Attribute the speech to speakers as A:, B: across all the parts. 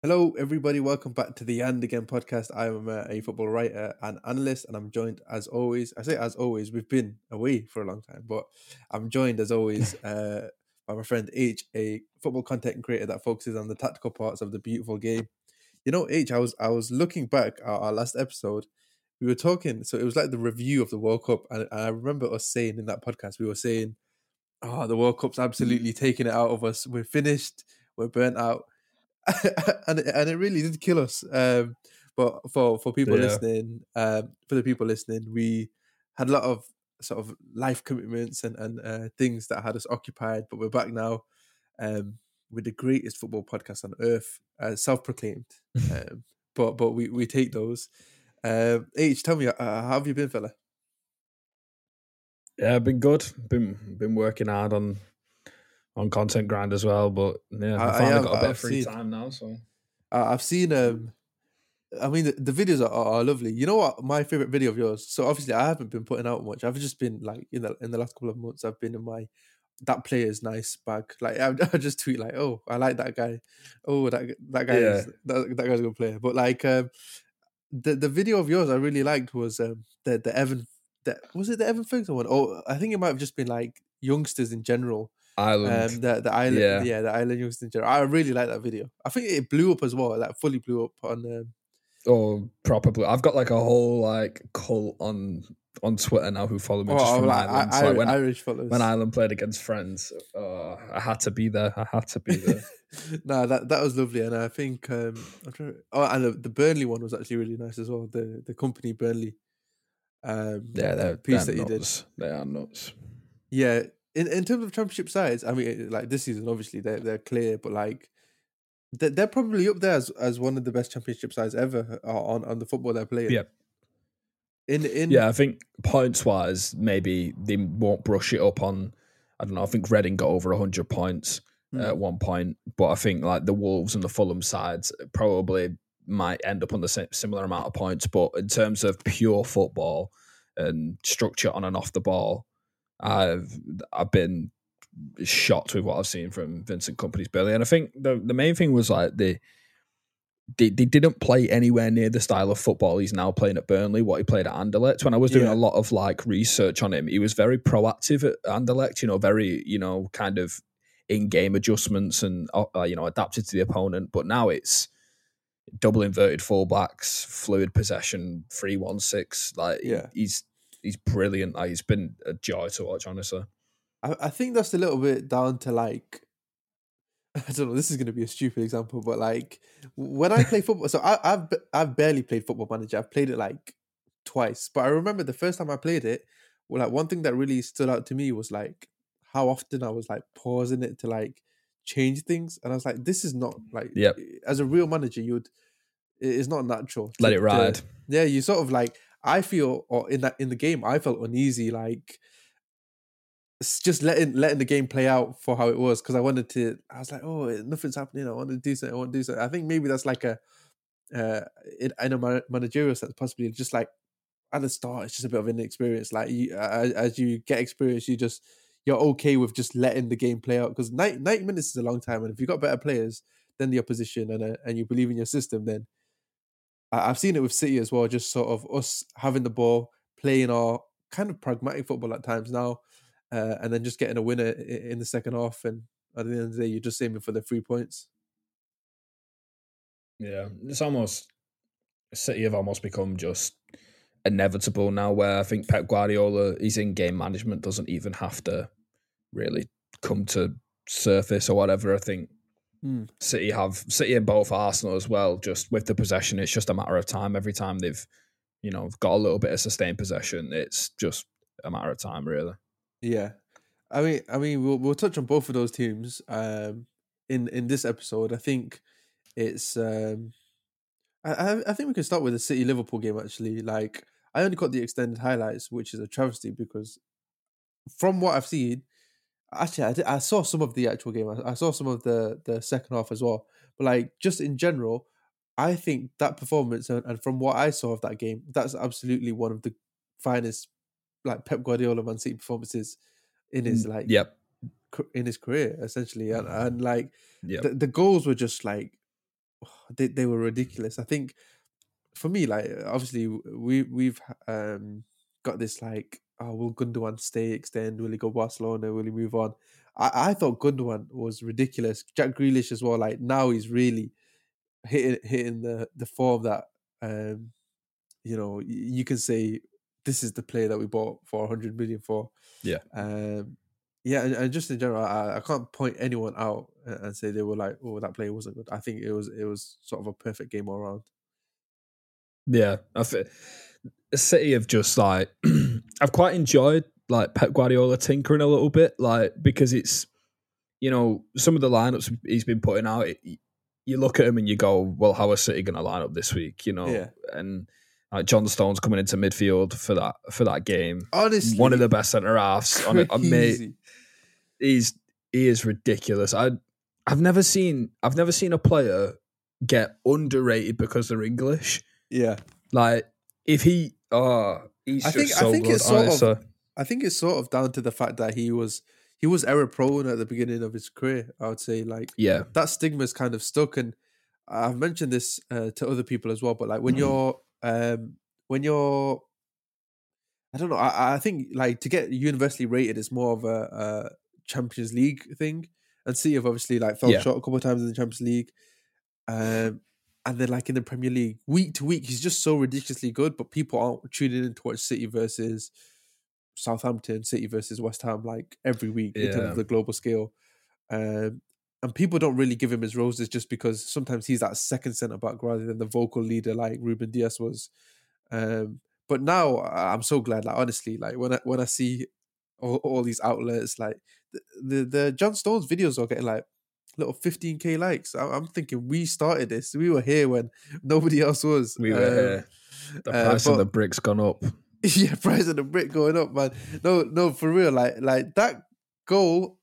A: Hello, everybody. Welcome back to the And Again podcast. I am a, a football writer and analyst, and I'm joined as always. I say as always, we've been away for a long time, but I'm joined as always uh, by my friend H, a football content creator that focuses on the tactical parts of the beautiful game. You know, H, I was I was looking back at our last episode. We were talking, so it was like the review of the World Cup, and I remember us saying in that podcast, we were saying, "Oh, the World Cup's absolutely taking it out of us. We're finished. We're burnt out." and and it really did kill us. Um, but for for people
B: Yeah.
A: listening, um, for the people listening, we had a lot of sort of life commitments and and uh, things that had us occupied. But we're back now um, with the greatest football podcast on earth, uh, self-proclaimed. um, but but we we take those. Um, H, tell me, uh, how have you been, fella?
B: Yeah, I've been good. Been been working hard on on content grind as well, but yeah,
A: I-
B: I, finally
A: have-
B: got a bit
A: I've
B: of free
A: seen-
B: time now. So
A: I've seen. Um, I mean, the, the videos are, are lovely. You know what? My favorite video of yours. So obviously, I haven't been putting out much. I've just been like in the in the last couple of months. I've been in my that player's nice bag. Like I, I just tweet like, oh, I like that guy. Oh, that that guy.
B: Yeah.
A: Is, that, that guy's a good player. But like, um, the the video of yours I really liked was um the the Evan. The, was it the Evan Ferguson one? Oh, I think it might have just been like youngsters in general.
B: Ireland,
A: Um, the the island, yeah,
B: Yeah.
A: the island youngsters in general. I really like that video. I think it blew up as well. Like fully blew up on. Um,
B: or proper blue. I've got like a whole like cult on on Twitter now who follow me just
A: Oh,
B: from
A: like,
B: Ireland.
A: I,
B: So, like, when
A: Irish followers.
B: when Ireland played against France, uh, I had to be there. I had to be there.
A: no, that that was lovely, and I think um, I'm trying. To, oh, and the, the Burnley one was actually really nice as well. The the Kompany Burnley. Um,
B: yeah, they're,
A: piece that you did.
B: They are nuts.
A: Yeah, in in terms of championship sides, I mean, like this season, obviously they're they're clear, but like. They're, they're probably up there as, as one of the best championship sides ever uh, on, on the football they're playing.
B: Yep.
A: In in
B: Yeah, I think points wise, maybe they won't brush it up on. I don't know. I think Reading got over hundred points
A: Hmm.
B: at one point, but I think like the Wolves and the Fulham sides probably might end up on the same, similar amount of points. But in terms of pure football and structure on and off the ball, I've I've been shocked with what I've seen from Vincent Kompany's Billy, and I think the the main thing was like the. They, they didn't play anywhere near the style of football he's now playing at Burnley, what he played at Anderlecht. When I was doing
A: Yeah.
B: a lot of like research on him, he was very proactive at Anderlecht, you know, very, you know, kind of in game adjustments and, uh, you know, adapted to the opponent. But now it's double inverted fullbacks, fluid possession, 3 1 6. Like,
A: Yeah.
B: he's he's brilliant. Like, he's been a joy to watch, honestly.
A: I, I think that's a little bit down to like I don't know. This is going to be a stupid example, but like when I play football, so I, I've b- I've barely played Football Manager. I've played it like twice, but I remember the first time I played it. Well, like one thing that really stood out to me was like how often I was like pausing it to like change things, and I was like, this is not like
B: Yep.
A: as a real manager, you'd it is not natural.
B: Let it ride.
A: yeah, you sort of like I feel or in that in the game I felt uneasy like just letting letting the game play out for how it was because I wanted to I was like oh nothing's happening I want to do something I want to do something. I think maybe that's like a uh in, in a managerial sense possibly just like at the start it's just a bit of inexperience like you as, as you get experience you just you're okay with just letting the game play out because 90, 90 minutes is a long time and if you've got better players than the opposition and uh, and you believe in your system then I've seen it with City as well, just sort of us having the ball, playing our kind of pragmatic football at times now, uh, and then just getting a winner in the second half. And at the end of the day, you're just aiming for the three points.
B: Yeah, it's almost City have almost become just inevitable now. Where I think Pep Guardiola, his in-game management doesn't even have to really come to surface or whatever. I think
A: Hmm.
B: City have City and both Arsenal as well. Just with the possession, it's just a matter of time. Every time they've, you know, got a little bit of sustained possession, it's just a matter of time, really.
A: Yeah, I mean, I mean, we'll we'll touch on both of those teams um, in in this episode. I think it's. Um, I I- I think we can start with the City Liverpool game. Actually, like I only got the extended highlights, which is a travesty because from what I've seen, actually I, did, I saw some of the actual game. I, I saw some of the the second half as well. But like just in general, I think that performance and, and from what I saw of that game, that's absolutely one of the finest like Pep Guardiola Man City performances in his like
B: Yep.
A: in his career essentially, and, and like
B: Yep.
A: the, the goals were just like they they were ridiculous. I think for me, like obviously we we've um got this like oh will Gundogan stay extend? Will he go Barcelona? Will he move on? I, I thought Gundogan was ridiculous. Jack Grealish as well like now he's really hitting hitting the the form that um you know you can say this is the player that we bought for 100 million for.
B: Yeah.
A: Um yeah and, and just in general I, I can't point anyone out and say they were like oh that player wasn't good. I think it was it was sort of a perfect game all around
B: yeah I feel A city have just like I've quite enjoyed like Pep Guardiola tinkering a little bit, like because it's you know some of the lineups he's been putting out. It, you look at him and you go, well, how are City going to line up this week? You know,
A: yeah.
B: and like John Stones coming into midfield for that for that game.
A: Honestly,
B: one of the best centre halves on it. Mate, he's he is ridiculous. I I've never seen I've never seen a player get underrated because they're English.
A: Yeah,
B: like if he oh he's I think so I think good. it's sort
A: of I think it's sort of down to the fact that he was he was error prone at the beginning of his career. I would say like
B: yeah
A: that stigma is kind of stuck, and I've mentioned this uh, to other people as well. But like when mm. you're um when you're I don't know. I, I think like to get universally rated is more of a, a Champions League thing, and City have obviously like fell yeah. short a couple of times in the Champions League. Um, and then like in the Premier League, week to week, he's just so ridiculously good. But people aren't tuning in to watch City versus Southampton, City versus West Ham, like every week yeah. in terms of the global scale. Um, and people don't really give him his roses just because sometimes he's that second centre back rather than the vocal leader like Ruben Dias was. Um, but now I'm so glad, like honestly, like when I when I see all, all these outlets, like the, the the John Stones videos are getting like little 15k likes. I'm thinking we started this. We were here when nobody else was.
B: We were um, here. The uh, price uh, but, of the brick's gone up.
A: Yeah, price of the brick going up, man. No, no, for real. Like, like that goal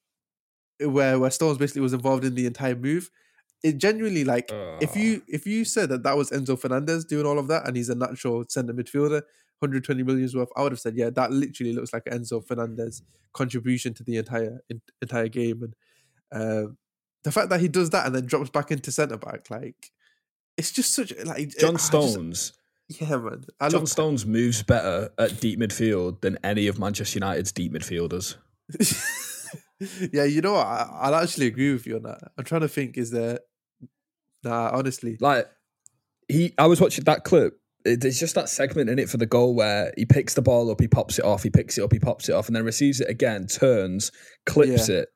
A: where where Stones basically was involved in the entire move. It genuinely like uh. if you if you said that that was Enzo Fernandez doing all of that and he's a natural centre midfielder, 120 millions worth, I would have said yeah, that literally looks like Enzo Fernandez contribution to the entire in, entire game and. Um, the fact that he does that and then drops back into centre back, like it's just such like
B: John Stones.
A: Just, yeah, man.
B: I John Stones moves better at deep midfield than any of Manchester United's deep midfielders.
A: yeah, you know what? I, will actually agree with you on that. I'm trying to think. Is there? Nah, honestly,
B: like he. I was watching that clip. There's just that segment in it for the goal where he picks the ball up, he pops it off, he picks it up, he pops it off, and then receives it again, turns, clips yeah. it,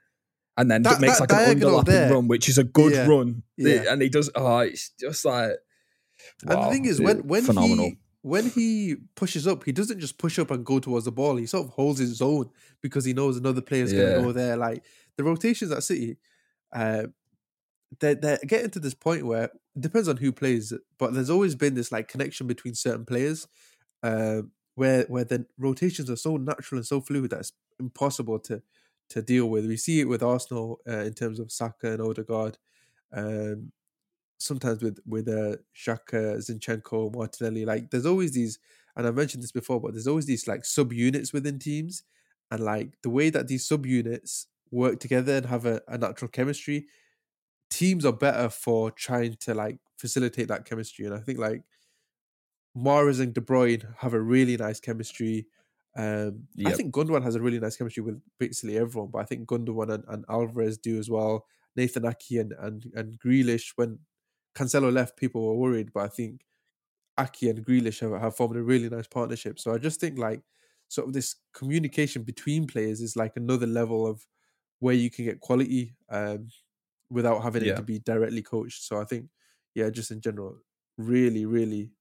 B: and then that, makes that like an underlapping there. run, which is a good yeah. run. Yeah. And he does. Oh, it's just like.
A: Wow, and the thing is, when when phenomenal. he when he pushes up, he doesn't just push up and go towards the ball. He sort of holds his zone because he knows another player's yeah. going to go there. Like the rotations at City, uh, they're, they're getting to this point where it depends on who plays, but there's always been this like connection between certain players, uh, where where the rotations are so natural and so fluid that it's impossible to to deal with. We see it with Arsenal uh, in terms of Saka and Odegaard. Um, sometimes with with uh, Xhaka, Zinchenko, Martinelli. Like there's always these, and I've mentioned this before, but there's always these like sub units within teams, and like the way that these sub units work together and have a, a natural chemistry. Teams are better for trying to like facilitate that chemistry, and I think like Mahrez and De Bruyne have a really nice chemistry. Um, yep. I think Gundogan has a really nice chemistry with basically everyone, but I think Gundogan and, and Alvarez do as well. Nathan Ake and, and and Grealish. When Cancelo left, people were worried, but I think Ake and Grealish have, have formed a really nice partnership. So I just think like sort of this communication between players is like another level of where you can get quality um, without having yeah. it to be directly coached. So I think, yeah, just in general, really, really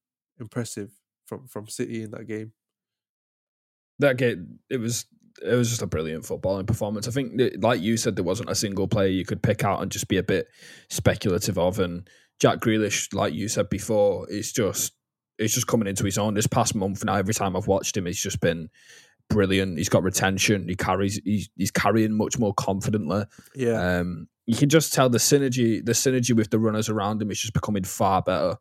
A: impressive from from City in that game
B: that game it was it was just a brilliant footballing performance. I think, like you said, there wasn't a single player you could pick out and just be a bit speculative of. And Jack Grealish, like you said before, is just it's just coming into his own. This past month now, every time I've watched him, he's just been brilliant. He's got retention. He carries. He's, he's carrying much more confidently.
A: Yeah.
B: Um, you can just tell the synergy. The synergy with the runners around him is just becoming far better.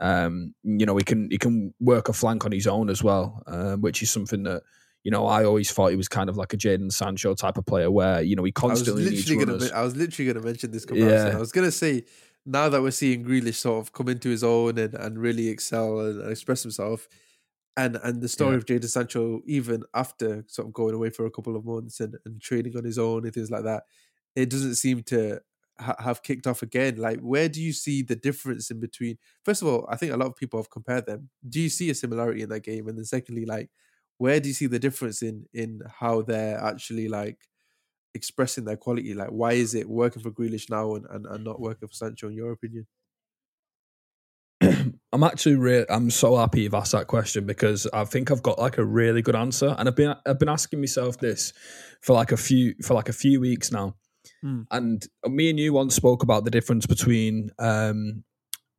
B: Um, you know, he can he can work a flank on his own as well, uh, which is something that you know, I always thought he was kind of like a Jadon Sancho type of player where, you know, he constantly I was literally
A: Gonna, I was literally going to mention this comparison. Yeah. I was going to say now that we're seeing Grealish sort of come into his own and, and really excel and, and express himself, and and the story
B: Yeah.
A: of Jadon Sancho, even after sort of going away for a couple of months and, and training on his own and things like that, it doesn't seem to ha- have kicked off again. Like, where do you see the difference in between? First of all, I think a lot of people have compared them. Do you see a similarity in that game? And then secondly, like, where do you see the difference in in how they're actually like expressing their quality? Like, why is it working for Grealish now and, and, and not working for Sancho, in your opinion?
B: I'm actually re- I'm so happy you've asked that question because I think I've got like a really good answer, and I've been I've been asking myself this for like a few for like a few weeks now,
A: Hmm.
B: and me and you once spoke about the difference between um,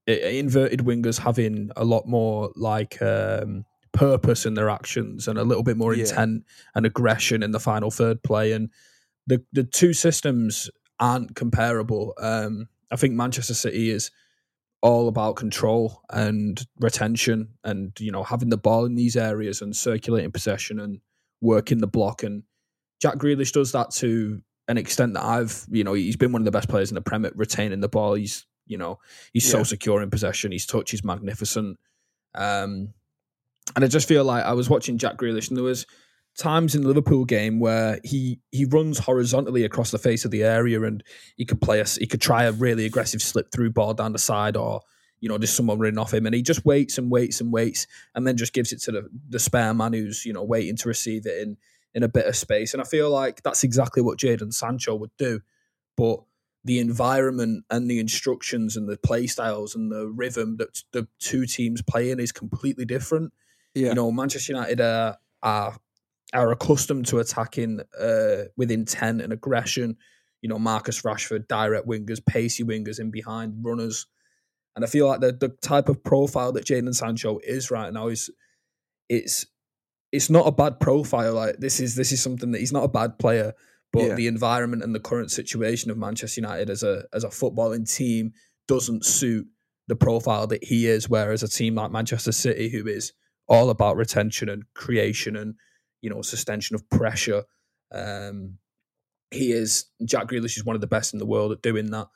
B: inverted wingers having a lot more like um, purpose in their actions and a little bit more
A: Yeah.
B: intent and aggression in the final third play, and the the two systems aren't comparable. Um, I think Manchester City is all about control and retention and you know having the ball in these areas and circulating possession and working the block. And Jack Grealish does that to an extent that I've you know he's been one of the best players in the Premier retaining the ball. He's you know he's so secure in possession. His touch is magnificent. Um and I just feel like I was watching Jack Grealish and there was times in the Liverpool game where he he runs horizontally across the face of the area and he could play a he could try a really aggressive slip through ball down the side or you know just someone running off him and he just waits and waits and waits and then just gives it to the, the spare man who's you know waiting to receive it in in a bit of space. And I feel like that's exactly what Jadon Sancho would do but the environment and the instructions and the play styles and the rhythm that the two teams play in is completely different
A: Yeah.
B: you know, Manchester United are are, are accustomed to attacking uh, with intent and aggression. You know, Marcus Rashford, direct wingers, pacey wingers in behind, runners. And I feel like the the type of profile that Jadon Sancho is right now is it's it's not a bad profile. Like this is this is something that he's not a bad player, but
A: Yeah.
B: the environment and the current situation of Manchester United as a as a footballing team doesn't suit the profile that he is. Whereas a team like Manchester City, who is all about retention and creation and you know sustention of pressure, um, he is Jack Grealish is one of the best in the world at doing that.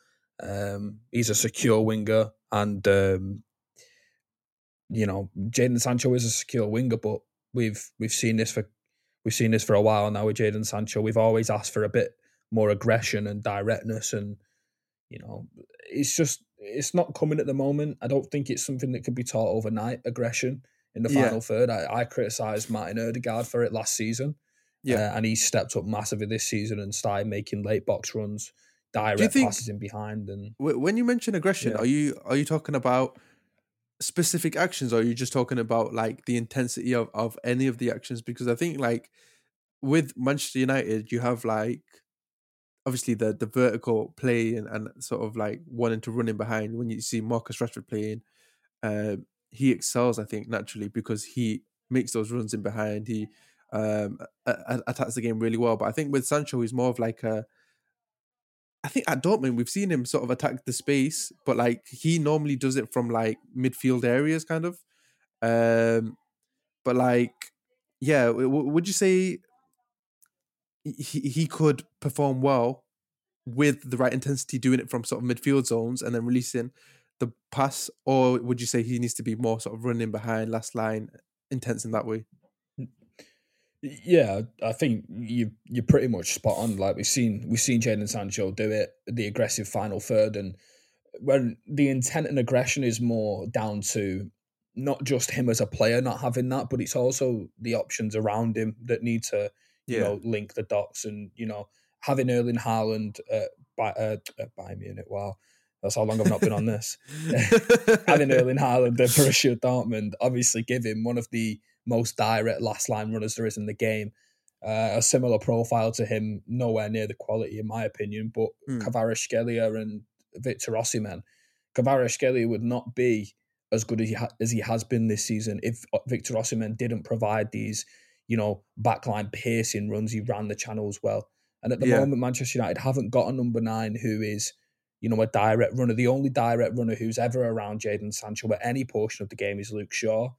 B: Um, he's a secure winger, and um, you know Jadon Sancho is a secure winger, but we've we've seen this for we've seen this for a while now with Jadon Sancho. We've always asked for a bit more aggression and directness, and you know it's just it's not coming at the moment. I don't think it's something that could be taught overnight. Aggression in the
A: Yeah.
B: final third. I, I criticised Martin Odegaard for it last season.
A: Yeah.
B: Uh, and he stepped up massively this season and started making late box runs, direct
A: think-
B: passes in behind, and
A: When you mention aggression,
B: Yeah.
A: are you are you talking about specific actions, or are you just talking about like the intensity of of any of the actions? Because I think like with Manchester United, you have like obviously the the vertical play and, and sort of like wanting to run in behind. When you see Marcus Rashford playing, um, he excels, I think, naturally because he makes those runs in behind. He um, attacks the game really well. But I think with Sancho, he's more of like a I think at Dortmund we've seen him sort of attack the space, but like he normally does it from like midfield areas, kind of. Um, but like, yeah, would you say he he could perform well with the right intensity, doing it from sort of midfield zones and then releasing the pass, or would you say he needs to be more sort of running behind last line, intense in that way?
B: Yeah, I think you you're pretty much spot on. Like we've seen we've seen Jadon Sancho do it, the aggressive final third, and when the intent and aggression is more down to not just him as a player not having that, but it's also the options around him that need to you
A: Yeah.
B: know link the dots and you know having Erling Haaland uh, by uh, Bayern Munich. Wow, that's how long I've not been on this. having Erling Haaland at Borussia Dortmund obviously give him one of the most direct last line runners there is in the game. Uh, a similar profile to him, nowhere near the quality in my opinion, but
A: Mm.
B: Kvaratskhelia and Victor Osimhen. Kvaratskhelia would not be as good as he, ha- as he has been this season if uh, Victor Osimhen didn't provide these, you know, backline piercing runs. He ran the channels well. And at the
A: Yeah.
B: moment, Manchester United haven't got a number nine who is you know, a direct runner. The only direct runner who's ever around Jadon Sancho at any portion of the game is Luke Shaw.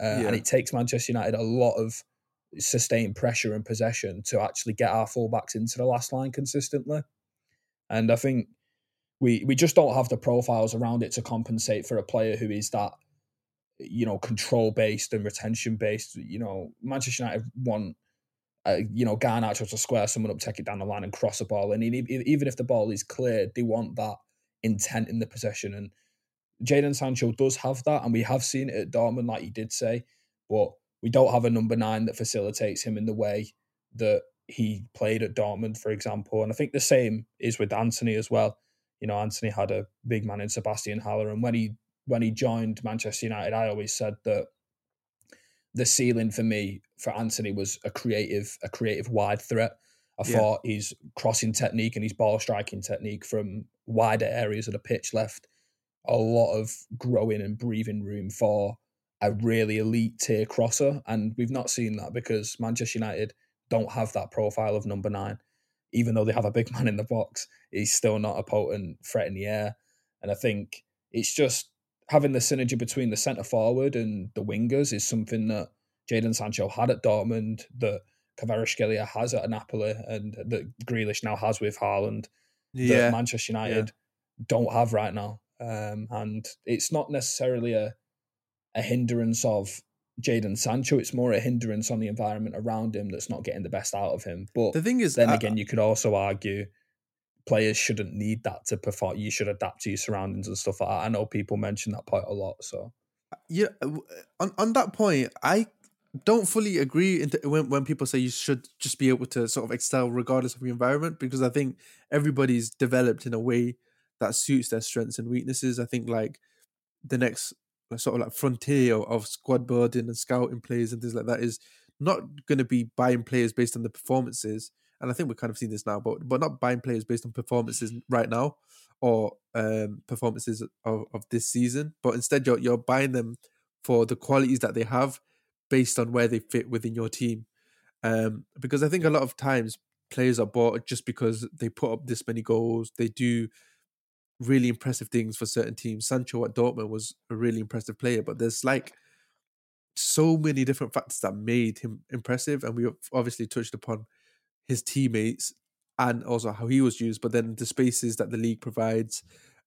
B: Uh,
A: Yeah.
B: And it takes Manchester United a lot of sustained pressure and possession to actually get our fullbacks into the last line consistently. And I think we we just don't have the profiles around it to compensate for a player who is that you know control based and retention based. You know, Manchester United want uh, you know Garnacho to square someone up, take it down the line, and cross a ball. And even if the ball is cleared, they want that intent in the possession. And Jadon Sancho does have that, and we have seen it at Dortmund, like you did say. But we don't have a number nine that facilitates him in the way that he played at Dortmund, for example. And I think the same is with Antony as well. You know, Antony had a big man in Sebastian Haller, and when he when he joined Manchester United, I always said that the ceiling for me for Antony was a creative, a creative wide threat. I yeah. thought his crossing technique and his ball striking technique from wider areas of the pitch left a lot of growing and breathing room for a really elite tier crosser. And we've not seen that because Manchester United don't have that profile of number nine. Even though they have a big man in the box, he's still not a potent threat in the air. And I think it's just having the synergy between the centre forward and the wingers is something that Jadon Sancho had at Dortmund, that Kvaratskhelia has at Napoli, and that Grealish now has with Haaland. Yeah. That Manchester United yeah. don't have right now. Um, and it's not necessarily a a hindrance of Jadon Sancho. It's more a hindrance on the environment around him that's not getting the best out of him. But
A: the thing is,
B: then again, you could also argue players shouldn't need that to perform. You should adapt to your surroundings and stuff like that. I know people mention that point a lot. So
A: yeah, on on that point, I don't fully agree when when people say you should just be able to sort of excel regardless of your environment because I think everybody's developed in a way that suits their strengths and weaknesses. I think like the next uh, sort of like frontier of squad building and scouting players and things like that is not going to be buying players based on the performances. And I think we're kind of seeing this now, but but not buying players based on performances right now or um, performances of, of this season, but instead you're you're buying them for the qualities that they have based on where they fit within your team. Um, because I think a lot of times players are bought just because they put up this many goals, they do really impressive things for certain teams. Sancho at Dortmund was a really impressive player, but there's like so many different factors that made him impressive, and we obviously touched upon his teammates and also how he was used, but then the spaces that the league provides,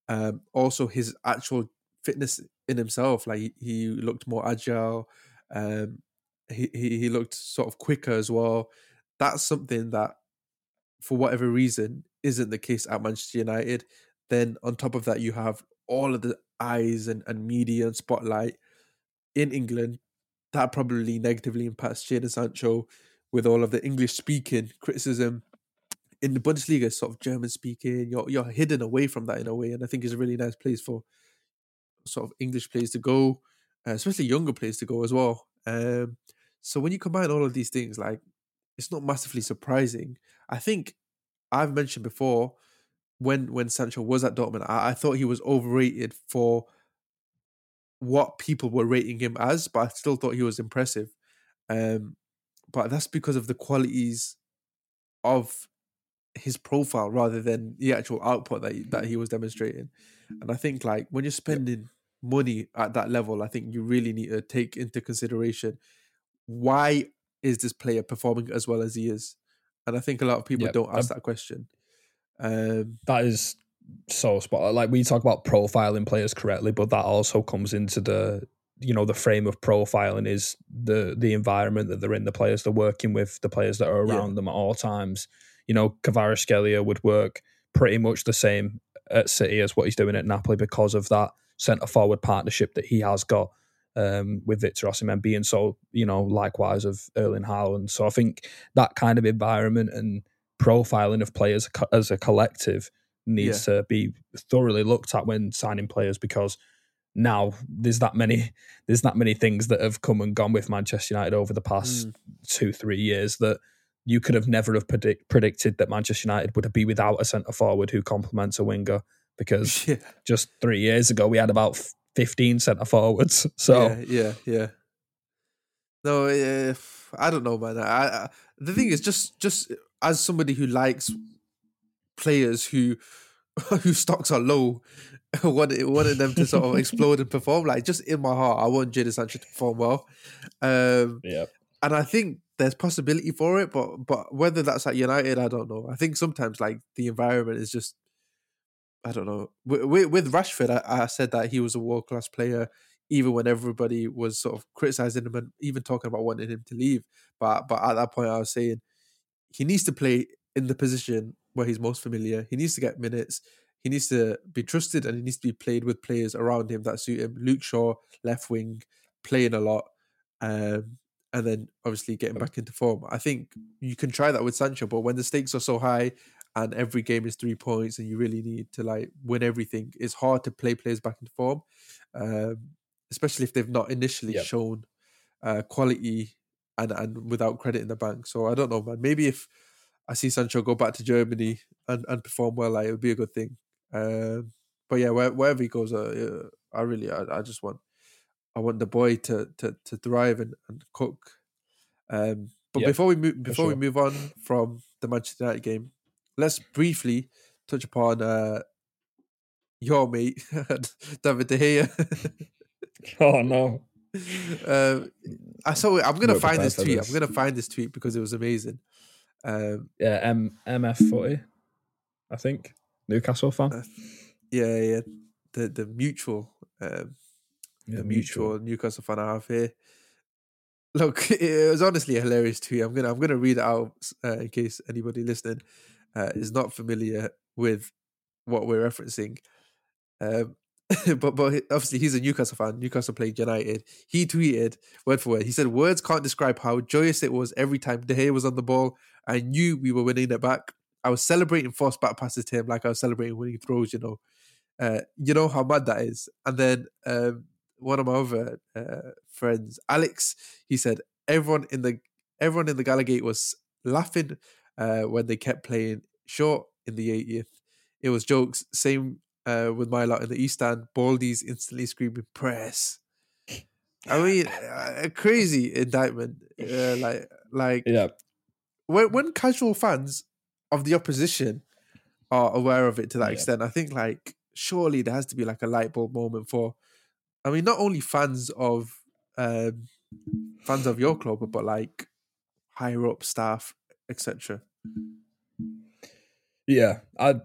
A: um, also his actual fitness in himself. Like he, looked more agile, um, he, he he looked sort of quicker as well. That's something that, for whatever reason, isn't the case at Manchester United. Then on top of that, you have all of the eyes and, and media and spotlight in England. That probably negatively impacts Jadon Sancho with all of the English speaking criticism. In the Bundesliga, sort of German speaking, you're you're hidden away from that in a way, and I think it's a really nice place for sort of English players to go, uh, especially younger players to go as well. Um, so when you combine all of these things, like it's not massively surprising. I think I've mentioned before when when Sancho was at Dortmund, I, I thought he was overrated for what people were rating him as, but I still thought he was impressive. Um, but that's because of the qualities of his profile rather than the actual output that he, that he was demonstrating. And I think like when you're spending money at that level, I think you really need to take into consideration why is this player performing as well as he is. And I think a lot of people yep. don't ask that question. Um,
B: that is so spot. Like we talk about profiling players correctly, but that also comes into the you know the frame of profiling is the the environment that they're in, the players they're working with, the players that are around yeah. them at all times. You know, Kvaratskhelia would work pretty much the same at City as what he's doing at Napoli because of that centre forward partnership that he has got um, with Victor Osimhen being so you know likewise of Erling Haaland. So I think that kind of environment and profiling of players as a collective needs yeah. to be thoroughly looked at when signing players because now there's that many there's that many things that have come and gone with Manchester United over the past mm. two three years that you could have never have predict, predicted that Manchester United would be without a centre forward who complements a winger because yeah. just three years ago we had about 15 centre forwards so
A: yeah yeah, yeah. no uh, I don't know man I, I, the thing is just just as somebody who likes players who whose stocks are low, wanted wanted them to sort of explode and perform. Like just in my heart, I want Jadon Sancho to perform well. Um,
B: yeah,
A: and I think there's possibility for it, but but whether that's at United, I don't know. I think sometimes like the environment is just I don't know. With, with Rashford, I, I said that he was a world class player, even when everybody was sort of criticizing him and even talking about wanting him to leave. But but at that point, I was saying he needs to play in the position where he's most familiar. He needs to get minutes. He needs to be trusted, and he needs to be played with players around him that suit him. Luke Shaw, left wing, playing a lot, um, and then obviously getting back into form. I think you can try that with Sancho, but when the stakes are so high and every game is three points and you really need to like win everything, it's hard to play players back into form, um, especially if they've not initially shown uh, quality and and without credit in the bank. So I don't know, man. Maybe if I see Sancho go back to Germany and, and perform well, like it would be a good thing. Um, but yeah, where, wherever he goes, uh, uh, I really, I, I just want, I want the boy to to to thrive and, and cook. Um, but
B: Yeah,
A: before we move, before we move on from the Manchester United game, let's briefly touch upon uh, your mate David De Gea.
B: Oh no.
A: um, I saw it. I'm gonna find this tweet.
B: this.
A: I'm gonna find this tweet because it was amazing. Um,
B: Yeah, M MF footy, I think. Newcastle fan.
A: Uh, yeah, yeah, the the mutual, um,
B: Yeah,
A: the mutual Newcastle fan I have here. Look, it was honestly a hilarious tweet. I'm gonna I'm gonna read it out uh, in case anybody listening uh, is not familiar with what we're referencing. Um, but but obviously he's a Newcastle fan. Newcastle played United. He tweeted word for word. He said, "Words can't describe how joyous it was every time De Gea was on the ball. I knew we were winning it back. I was celebrating forced back passes to him like I was celebrating winning throws. You know, uh, you know how mad that is." And then um, one of my other uh, friends, Alex, he said, "Everyone in the everyone in the Gallowgate was laughing uh, when they kept playing short in the 80th. It was jokes. Same uh, with my lot in the East Stand. Baldies instantly screaming press. I mean, uh, a crazy indictment. Uh, like, like
B: Yeah,
A: when when casual fans of the opposition are aware of it to that
B: Yeah.
A: extent, I think like surely there has to be like a light bulb moment for. I mean, not only fans of um, fans of your club, but like higher up staff, etc.
B: yeah. I.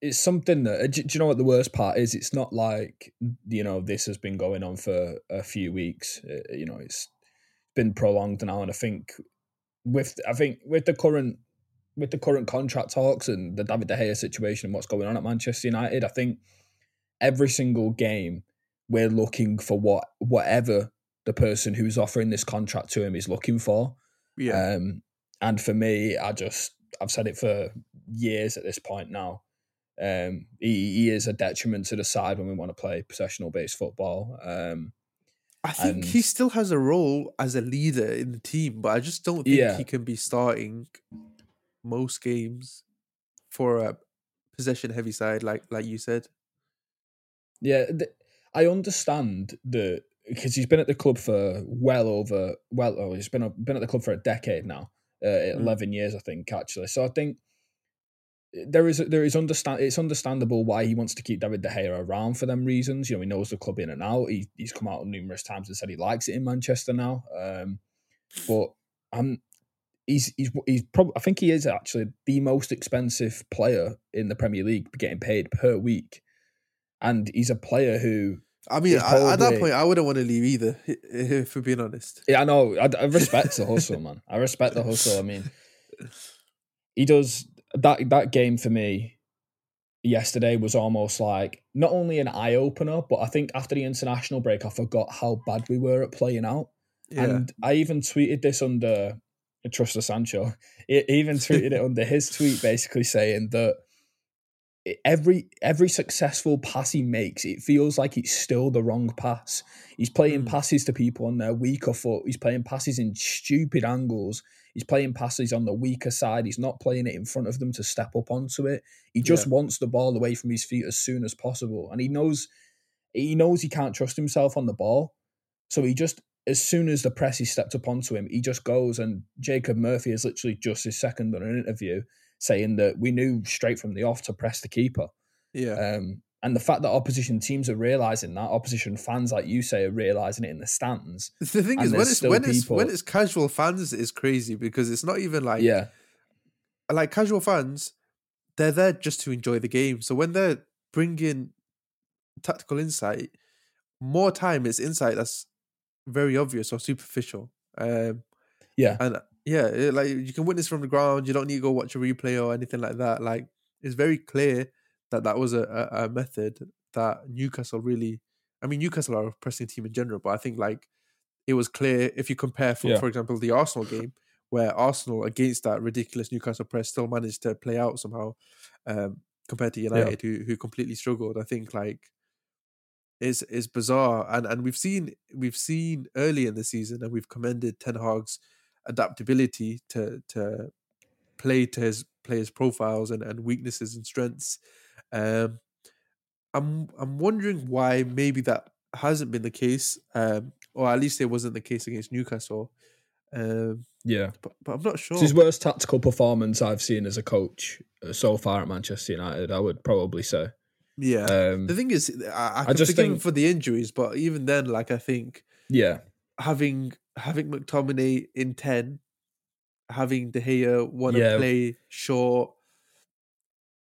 B: It's something that do, you know what the worst part is? It's not like you know this has been going on for a few weeks. Uh, You know, it's been prolonged now, and I think with I think with the current with the current contract talks and the David De Gea situation and what's going on at Manchester United, I think every single game we're looking for what whatever the person who's offering this contract to him is looking for.
A: Yeah,
B: Um, and for me, I just I've said it for years at this point now. Um, he, he is a detriment to the side when we want to play possessional based football. Um,
A: I think he still has a role as a leader in the team, but I just don't think
B: Yeah.
A: he can be starting most games for a possession heavy side, like like you said.
B: Yeah, th- I understand the because he's been at the club for well over well, oh, he's been been at the club for a decade now, uh,
A: Mm.
B: eleven years, I think, actually. So I think there is there is understand it's understandable why he wants to keep David De Gea around for them reasons. You know, he knows the club in and out. He, he's come out numerous times and said he likes it in Manchester now. Um, but um, he's he's he's probably I think he is actually the most expensive player in the Premier League, getting paid per week, and he's a player who
A: I mean, I, at that point, I wouldn't want to leave either, if we're being honest.
B: Yeah, I know. I, I respect the hustle, man. I respect the hustle. I mean, he does that. That game for me yesterday was almost like not only an eye opener, but I think after the international break, I forgot how bad we were at playing out.
A: Yeah,
B: And I even tweeted this under Trust the Sancho. He even tweeted it under his tweet, basically saying that every every successful pass he makes, it feels like it's still the wrong pass. He's playing
A: Mm.
B: passes to people on their weaker foot. He's playing passes in stupid angles. He's playing passes on the weaker side. He's not playing it in front of them to step up onto it. He just wants the ball away from his feet as soon as possible, and he knows he knows he can't trust himself on the ball. So he just, as soon as the press is stepped up onto him, he just goes. And Jacob Murphy is literally just his second on an interview saying that we knew straight from the off to press the keeper.
A: yeah.
B: Um, and the fact that opposition teams are realizing that, opposition fans, like you say, are realizing it in the stands.
A: the thing is, when it's when it's when it's casual fans, is crazy because it's not even like
B: yeah,
A: like casual fans they're there just to enjoy the game. So when they're bringing tactical insight, more time it's insight that's very obvious or superficial. Um,
B: yeah,
A: and yeah, it, like you can witness from the ground. You don't need to go watch a replay or anything like that. Like it's very clear that that was a, a, a method that Newcastle really. I mean, Newcastle are a pressing team in general, but I think like it was clear if you compare, for,
B: Yeah.
A: for example, the Arsenal game where Arsenal against that ridiculous Newcastle press still managed to play out somehow, um, compared to United who who completely struggled. I think like is is bizarre, and and we've seen we've seen early in the season, and we've commended Ten Hag's adaptability to to play to his players' profiles and, and weaknesses and strengths. Um, I'm I'm wondering why maybe that hasn't been the case, um, or at least it wasn't the case against Newcastle. Um,
B: yeah.
A: but, but I'm not sure.
B: It's his worst tactical performance I've seen as a coach uh, so far at Manchester United. I would probably say.
A: Yeah.
B: Um,
A: the thing is, I, I can
B: just
A: forgive him
B: think-
A: for the injuries, but even then, like I think
B: yeah,
A: having having McTominay in ten, having De Gea want to
B: Yeah.
A: play short.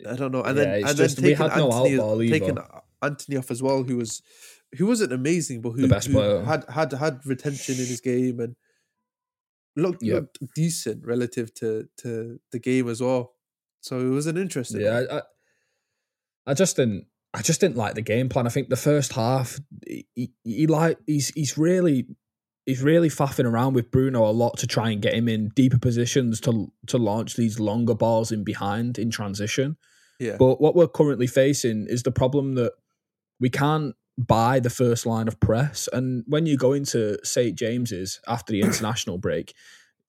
A: I don't know, and
B: Yeah,
A: then and then
B: just we
A: taking
B: had no Antony,
A: taking Antony off as well, who was who wasn't amazing, but who,
B: The best
A: who had had had retention in his game and looked,
B: Yeah.
A: looked decent relative to to the game as well. So it was an interesting.
B: yeah. I, I, I just didn't. I just didn't like the game plan. I think the first half, he, he, he like he's he's really he's really faffing around with Bruno a lot to try and get him in deeper positions to to launch these longer balls in behind in transition.
A: yeah,
B: But what we're currently facing is the problem that we can't buy the first line of press. And when you go into St. James's after the international break,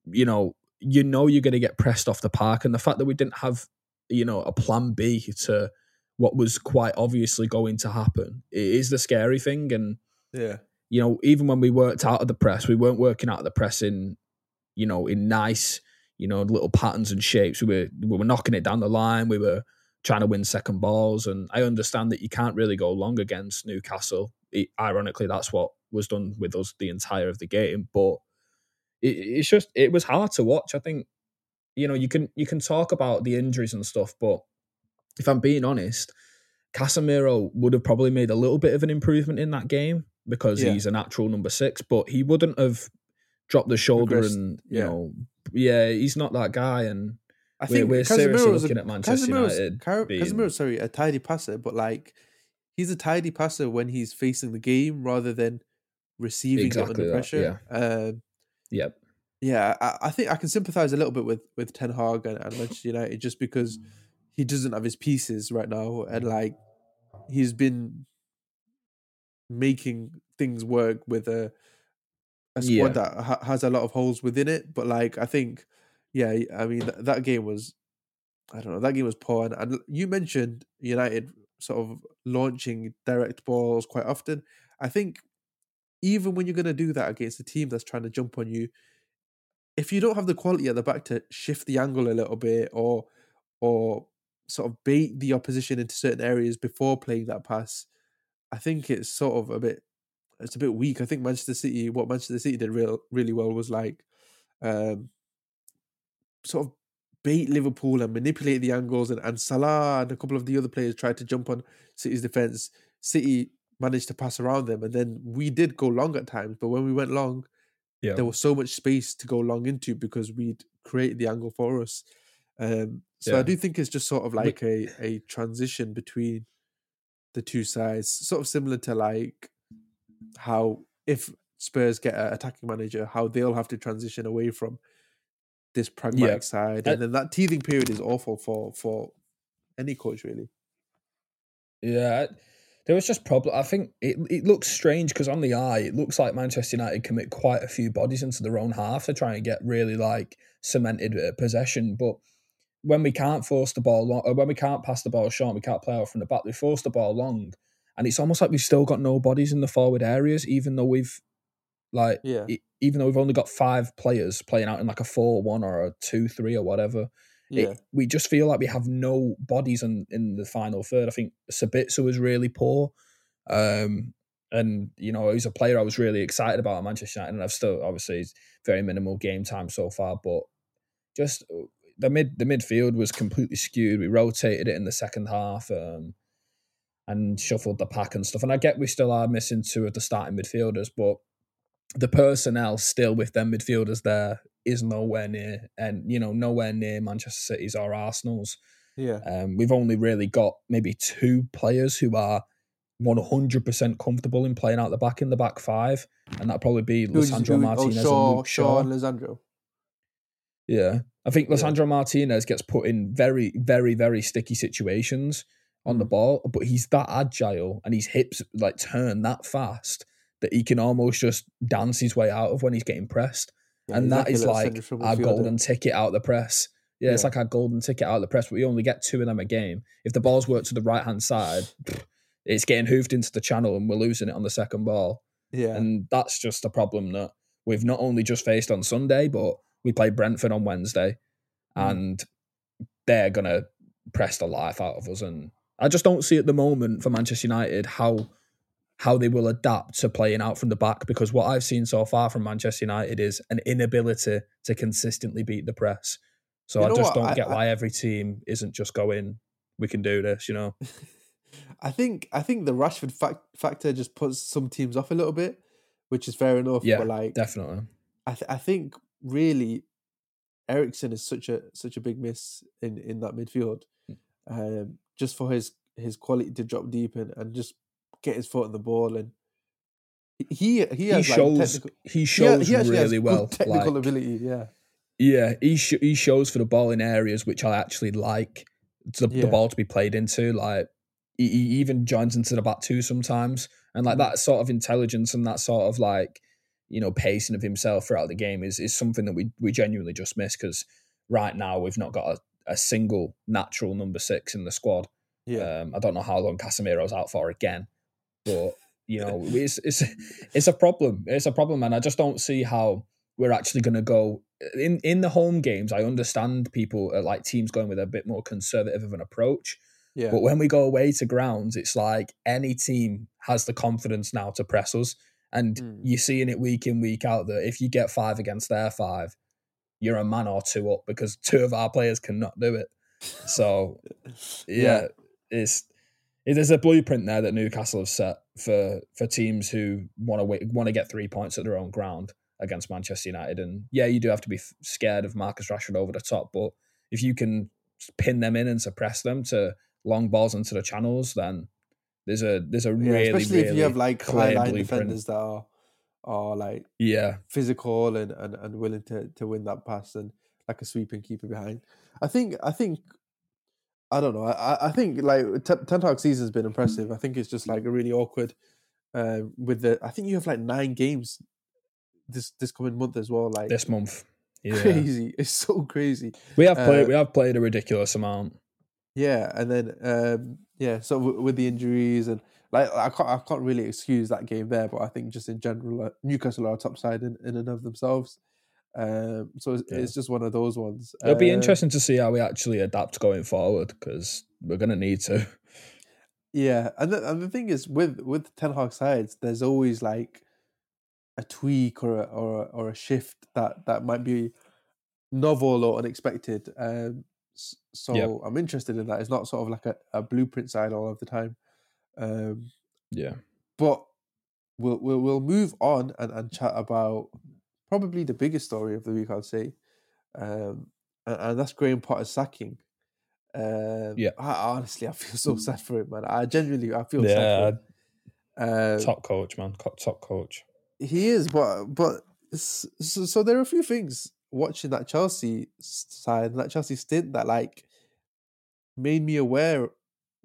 B: you know, you know you're going to get pressed off the park. And the fact that we didn't have, you know, a plan B to what was quite obviously going to happen it is the scary thing. And,
A: yeah,
B: you know, even when we worked out of the press, we weren't working out of the press in, you know, in nice, you know, little patterns and shapes. We were we were knocking it down the line. We were trying to win second balls, and I understand that you can't really go long against Newcastle. It, ironically, that's what was done with us the entire of the game. But it, it's just it was hard to watch. I think you know you can you can talk about the injuries and stuff, but if I'm being honest, Casemiro would have probably made a little bit of an improvement in that game because
A: Yeah.
B: he's a natural number six, but he wouldn't have dropped the shoulder
A: Regressed,
B: and you
A: yeah.
B: know, yeah, he's not that guy. And
A: I
B: we're,
A: think
B: we're seriously looking
A: a,
B: at Manchester
A: Casemiro's,
B: United.
A: Car-
B: being-
A: Casemiro's sorry, a tidy passer, but like he's a tidy passer when he's facing the game rather than receiving it under
B: that,
A: pressure. Um,
B: Yep.
A: yeah, I, I think I can sympathize a little bit with with Ten Hag and, and Manchester United just because he doesn't have his pieces right now, and like he's been making things work with a a squad
B: Yeah.
A: that ha- has a lot of holes within it. But like I think, yeah, I mean th- that game was, I don't know, that game was poor. And, and you mentioned United sort of launching direct balls quite often. I think even when you're going to do that against a team that's trying to jump on you, if you don't have the quality at the back to shift the angle a little bit or or sort of bait the opposition into certain areas before playing that pass, I think it's sort of a bit it's a bit weak. I think Manchester City what Manchester City did real really well was like um sort of bait Liverpool and manipulate the angles and, and Salah and a couple of the other players tried to jump on City's defense. City managed to pass around them and then we did go long at times, but when we went long,
B: Yeah.
A: there was so much space to go long into because we'd created the angle for us. Um, so I do think it's just sort of like a, a transition between the two sides, sort of similar to like how if Spurs get an attacking manager, how they'll have to transition away from this pragmatic side,
B: I-
A: and then that teething period is awful for for any coach really.
B: Yeah, there was just problem. I think it it looks strange because on the eye, it looks like Manchester United commit quite a few bodies into their own half to try and get really like cemented uh, possession. But when we can't force the ball long, or when we can't pass the ball short, we can't play out from the back. We force the ball long, and it's almost like we've still got no bodies in the forward areas, even though we've like
A: Yeah,
B: e- even though we've only got five players playing out in like a four-one or a two-three or whatever. it-
A: yeah,
B: we just feel like we have no bodies in, in the final third. I think Sabitzer was really poor. Um, and, you know, he's a player I was really excited about at Manchester United. And I've still, obviously, very minimal game time so far. But just uh, the mid the midfield was completely skewed. We rotated it in the second half um, and shuffled the pack and stuff. And I get we still are missing two of the starting midfielders, but the personnel still with them midfielders there is nowhere near, and you know nowhere near Manchester City's or Arsenal's.
A: Yeah,
B: Um, we've only really got maybe two players who are 100% comfortable in playing out the back in the back five, and that'd probably be
A: Who's- Lisandro
B: Martinez
A: oh, Shaw,
B: and Luke
A: Shaw
B: Shaw.
A: and Lisandro.
B: Yeah. I think
A: Yeah.
B: Martinez gets put in very, very, very sticky situations on the
A: Mm.
B: ball, but he's that agile and his hips like turn that fast that he can almost just dance his way out of when he's getting pressed.
A: Yeah,
B: and that
A: a
B: like our golden ticket out of the press. Yeah, it's like our golden ticket out of the press, but we only get two of them a game. If the balls work to the right hand side, it's getting hoofed into the channel and we're losing it on the second ball.
A: Yeah,
B: And that's just a problem that we've not only just faced on Sunday, but we play Brentford on Wednesday,
A: Mm.
B: and they're gonna press the life out of us. And I just don't see at the moment for Manchester United how how they will adapt to playing out from the back because what I've seen so far from Manchester United is an inability to consistently beat the press. So
A: You
B: I just
A: what?
B: don't
A: I-
B: get
A: I-
B: why every team isn't just going, we can do this, you know?
A: I think I think the Rashford fac- factor just puts some teams off a little bit, which is fair enough.
B: Yeah,
A: but like,
B: Definitely.
A: I th- I think really, Eriksen is such a such a big miss in in that midfield,
B: Mm.
A: um, just for his his quality to drop deep and, and just get his foot on the ball and he he
B: He
A: has
B: shows
A: like technical,
B: he
A: he,
B: shows
A: he
B: really well.
A: technical
B: like-
A: ability. Yeah,
B: Yeah, he sh- he shows for the ball in areas which I actually like the, the ball to be played into. Like he, he even joins into the back two sometimes, and like
A: Mm.
B: that sort of intelligence and that sort of like you know pacing of himself throughout the game is is something that we we genuinely just miss because right now we've not got a, a single natural number six in the squad.
A: yeah,
B: Um, I don't know how long Casemiro's out for again, but you know it's it's it's a problem. It's a problem, and I just don't see how we're actually going to go in in the home games. I understand people uh, like teams going with a bit more conservative of an approach,
A: yeah,
B: but when we go away to grounds, it's like any team has the confidence now to press us, and
A: Mm.
B: you're seeing it week in week out that if you get five against their five, you're a man or two up because two of our players cannot do it. So yeah, it's it- there's a blueprint there that Newcastle have set for for teams who want to want to get three points at their own ground against Manchester United. And yeah, you do have to be f- scared of Marcus Rashford over the top, but if you can pin them in and suppress them to long balls into the channels, then there's a there's a
A: yeah.
B: really
A: Especially if
B: really
A: you have like high line defenders that are are like
B: Yeah,
A: physical and, and, and willing to, to win that pass and like a sweeping keeper behind. I think I think I don't know. I I- think like Ten Ten Hag season's been impressive. I think it's just like a really awkward uh, with the. I think you have like nine games this this coming month as well. Like
B: this month. Yeah,
A: crazy. It's so crazy.
B: we have played
A: Uh,
B: we have played a ridiculous amount.
A: Yeah, and then um, yeah, so w- with the injuries and like I can't I can't really excuse that game there, but I think just in general, uh, Newcastle are top side in, in and of themselves. Um, so it's,
B: Yeah.
A: it's just one of those ones.
B: It'll be
A: Uh,
B: interesting to see how we actually adapt going forward because we're gonna need to.
A: Yeah, and the, and the thing is with with Ten Hag sides, there's always like a tweak or a, or a, or a shift that that might be novel or unexpected. Um, so
B: Yep.
A: I'm interested in that. It's not sort of like a, a blueprint side all of the time. Um,
B: Yeah.
A: but we'll we'll, we'll move on and, and chat about probably the biggest story of the week, I'd say, um, and, and that's Graham Potter's sacking. Um,
B: Yeah.
A: I, honestly, I feel so sad for him, man. I genuinely, I feel sad
B: Yeah,
A: for him. Uh,
B: top coach, man. Top coach.
A: he is, but but so, so there are a few things watching that Chelsea side that Chelsea stint that like made me aware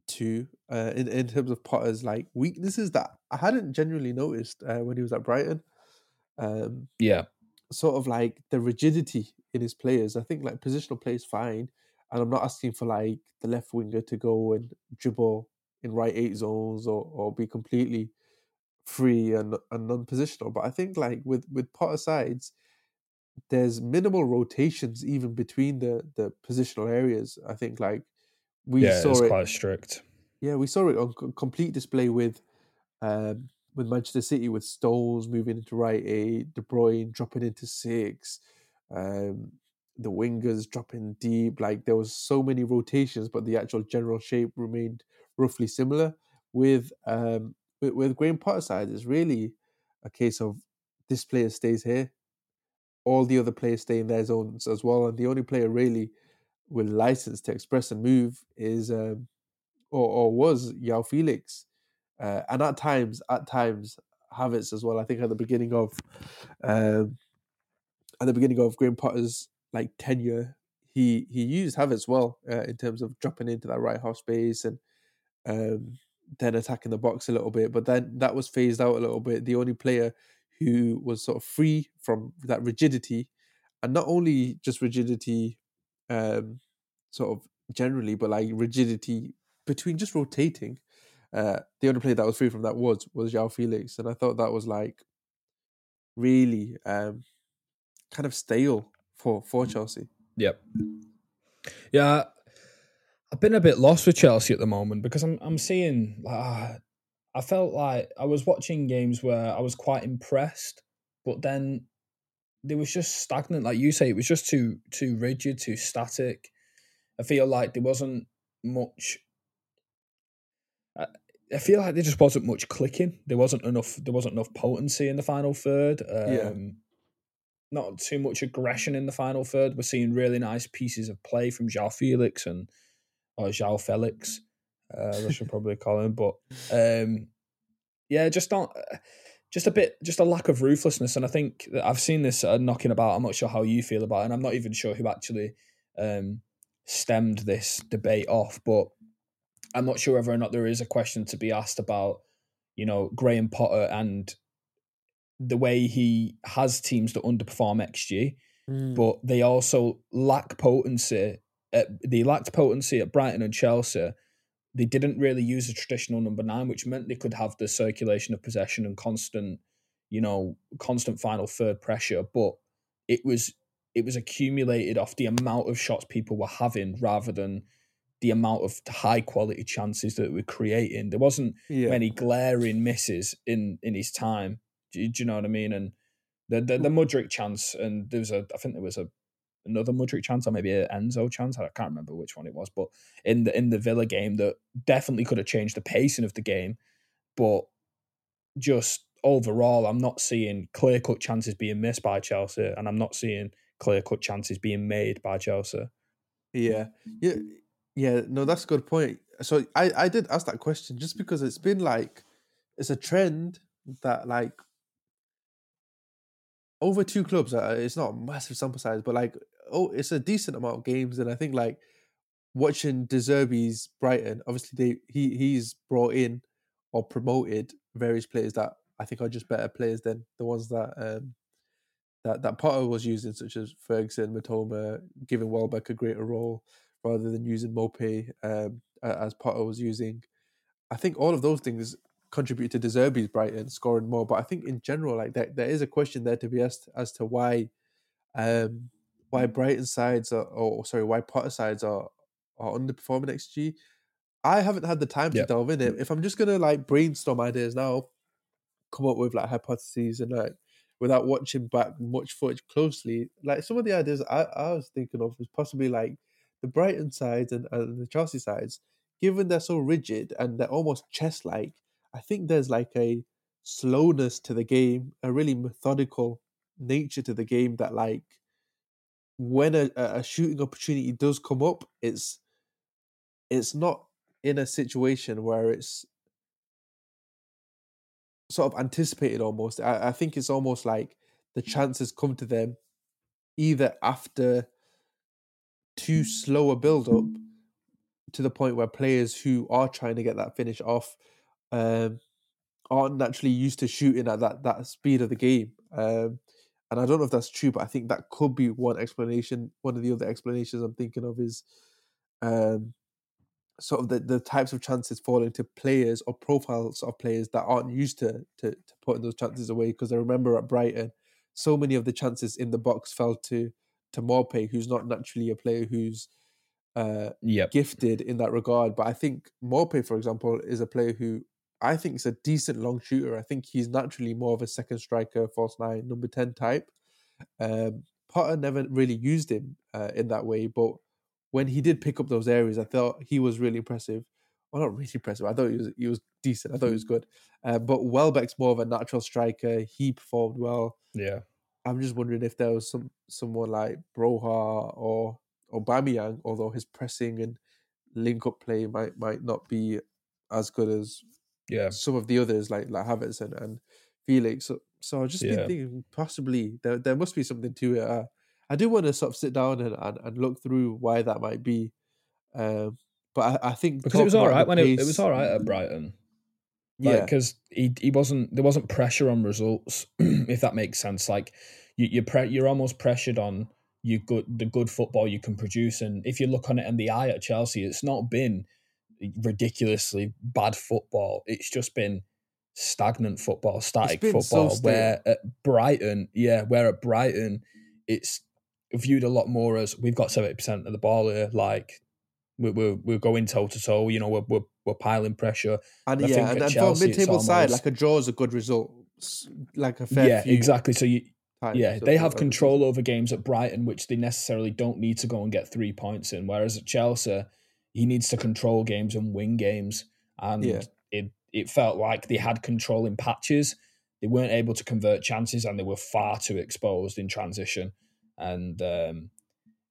A: to uh, in in terms of Potter's like weaknesses that I hadn't genuinely noticed uh, when he was at Brighton. Um,
B: Yeah.
A: sort of like the rigidity in his players. I think like positional play is fine, and I'm not asking for like the left winger to go and dribble in right eight zones or or be completely free and and non-positional. But I think like with with Potter sides, there's minimal rotations even between the the positional areas. I think like we
B: yeah,
A: saw
B: it's
A: it.
B: quite strict.
A: Yeah, we saw it on complete display with um with Manchester City with Stones moving into right eight, De Bruyne dropping into six, um the wingers dropping deep. Like there was so many rotations, but the actual general shape remained roughly similar. With um with, with Graham Potter side, it's really a case of this player stays here, all the other players stay in their zones as well, and the only player really with license to express and move is um, or, or was João Felix, uh, and at times, at times Havertz as well. I think at the beginning of um, at the beginning of Graham Potter's like tenure, he he used Havertz well uh, in terms of dropping into that right half space and um, then attacking the box a little bit. But then that was phased out a little bit. The only player who was sort of free from that rigidity, and not only just rigidity, um, sort of generally, but like rigidity between just rotating. Uh, the only player that was free from that was was João Felix, and I thought that was like really um, kind of stale for for Chelsea.
B: Yep. Yeah, I've been a bit lost with Chelsea at the moment because I'm I'm seeing. Uh, I felt like I was watching games where I was quite impressed, but then there was just stagnant. Like you say, it was just too too rigid, too static. I feel like there wasn't much. I, I feel like there just wasn't much clicking. There wasn't enough. There wasn't enough potency in the final third. Um,
A: Yeah.
B: Not too much aggression in the final third. We're seeing really nice pieces of play from João Felix and or João Felix. Uh, I should probably call him, but um, yeah, just not. Just a bit, just a lack of ruthlessness, and I think that I've seen this uh, knocking about. I'm not sure how you feel about it, and I'm not even sure who actually um, stemmed this debate off, but I'm not sure whether or not there is a question to be asked about, you know, Graham Potter and the way he has teams that underperform XG,
A: Mm.
B: but they also lack potency. At, they lacked potency at Brighton and Chelsea. They didn't really use a traditional number nine, which meant they could have the circulation of possession and constant, you know, constant final third pressure. But it was it was accumulated off the amount of shots people were having rather than the amount of high quality chances that we're creating. There wasn't
A: yeah,
B: many glaring misses in in his time. Do, you- do you know what I mean? And the the, the Mudryk chance, and there was a I think there was a another Mudryk chance or maybe an Enzo chance. I can't remember which one it was, but in the in the Villa game that definitely could have changed the pacing of the game. But just overall, I'm not seeing clear cut chances being missed by Chelsea, and I'm not seeing clear cut chances being made by Chelsea.
A: yeah, yeah, yeah. No, that's a good point. So I I did ask that question just because it's been like it's a trend that like over two clubs. Uh, it's not a massive sample size, but like oh, it's a decent amount of games, and I think like watching De Zerbi's Brighton. Obviously, they he he's brought in or promoted various players that I think are just better players than the ones that um that that Potter was using, such as Ferguson, Mitoma, giving Welbeck a greater role rather than using Maupay um, as Potter was using. I think all of those things contribute to De Zerbi's Brighton scoring more. But I think in general, like there, there is a question there to be asked as to why um why Brighton sides are or sorry, why Potter sides are are underperforming XG. I haven't had the time to
B: Yep.
A: delve in it. If I'm just gonna like brainstorm ideas now, come up with like hypotheses and like without watching back much footage closely, like some of the ideas I, I was thinking of was possibly like the Brighton sides and, and the Chelsea sides, given they're so rigid and they're almost chess like, I think there's like a slowness to the game, a really methodical nature to the game that like when a, a shooting opportunity does come up, it's it's not in a situation where it's sort of anticipated almost. I, I think it's almost like the mm. chances come to them either after too mm. slow a build up to the point where players who are trying to get that finish off um, aren't naturally used to shooting at that that speed of the game. Um, and I don't know if that's true, but I think that could be one explanation. One of the other explanations I'm thinking of is um, sort of the, the types of chances falling to players or profiles of players that aren't used to to, to putting those chances away. Because I remember at Brighton, so many of the chances in the box fell to to Maupay, who's not naturally a player who's uh,
B: Yep.
A: gifted in that regard. But I think Maupay, for example, is a player who I think is a decent long shooter. I think he's naturally more of a second striker, false nine, number 10 type. Um, Potter never really used him uh, in that way, but when he did pick up those areas, I thought he was really impressive. Well, not really impressive. I thought he was he was decent. I thought he was good. Uh, but Welbeck's more of a natural striker. He performed well.
B: Yeah.
A: I'm just wondering if there was some someone like Broja or Aubameyang, although his pressing and link up play might might not be as good as
B: Yeah.
A: some of the others like like Havertz and, and Felix. So so I just been thinking possibly there there must be something to it. Uh, I do want to sort of sit down and, and, and look through why that might be. Um, but I, I think
B: Because it was all right when it, it was all right at Brighton.
A: Yeah,
B: because he he wasn't there wasn't pressure on results if that makes sense like you you're pre- you're almost pressured on you good the good football you can produce and if you look on it in the eye at Chelsea it's not been ridiculously bad football it's just been stagnant football static
A: so
B: football
A: stale.
B: where at Brighton yeah where at Brighton it's viewed a lot more as we've got 70% of the ball here like we're, we're, we're going toe to toe you know we're, we're, we're piling pressure
A: and
B: think
A: yeah, and, and for a
B: Chelsea, it's
A: mid-table side, like a draw is a good result. Like a fair
B: yeah, exactly. So you,
A: times,
B: yeah,
A: so-
B: they have control over games at Brighton, which they necessarily don't need to go and get three points in. Whereas at Chelsea, he needs to control games and win games, and
A: Yeah.
B: it it felt like they had control in patches. They weren't able to convert chances, and they were far too exposed in transition. And um,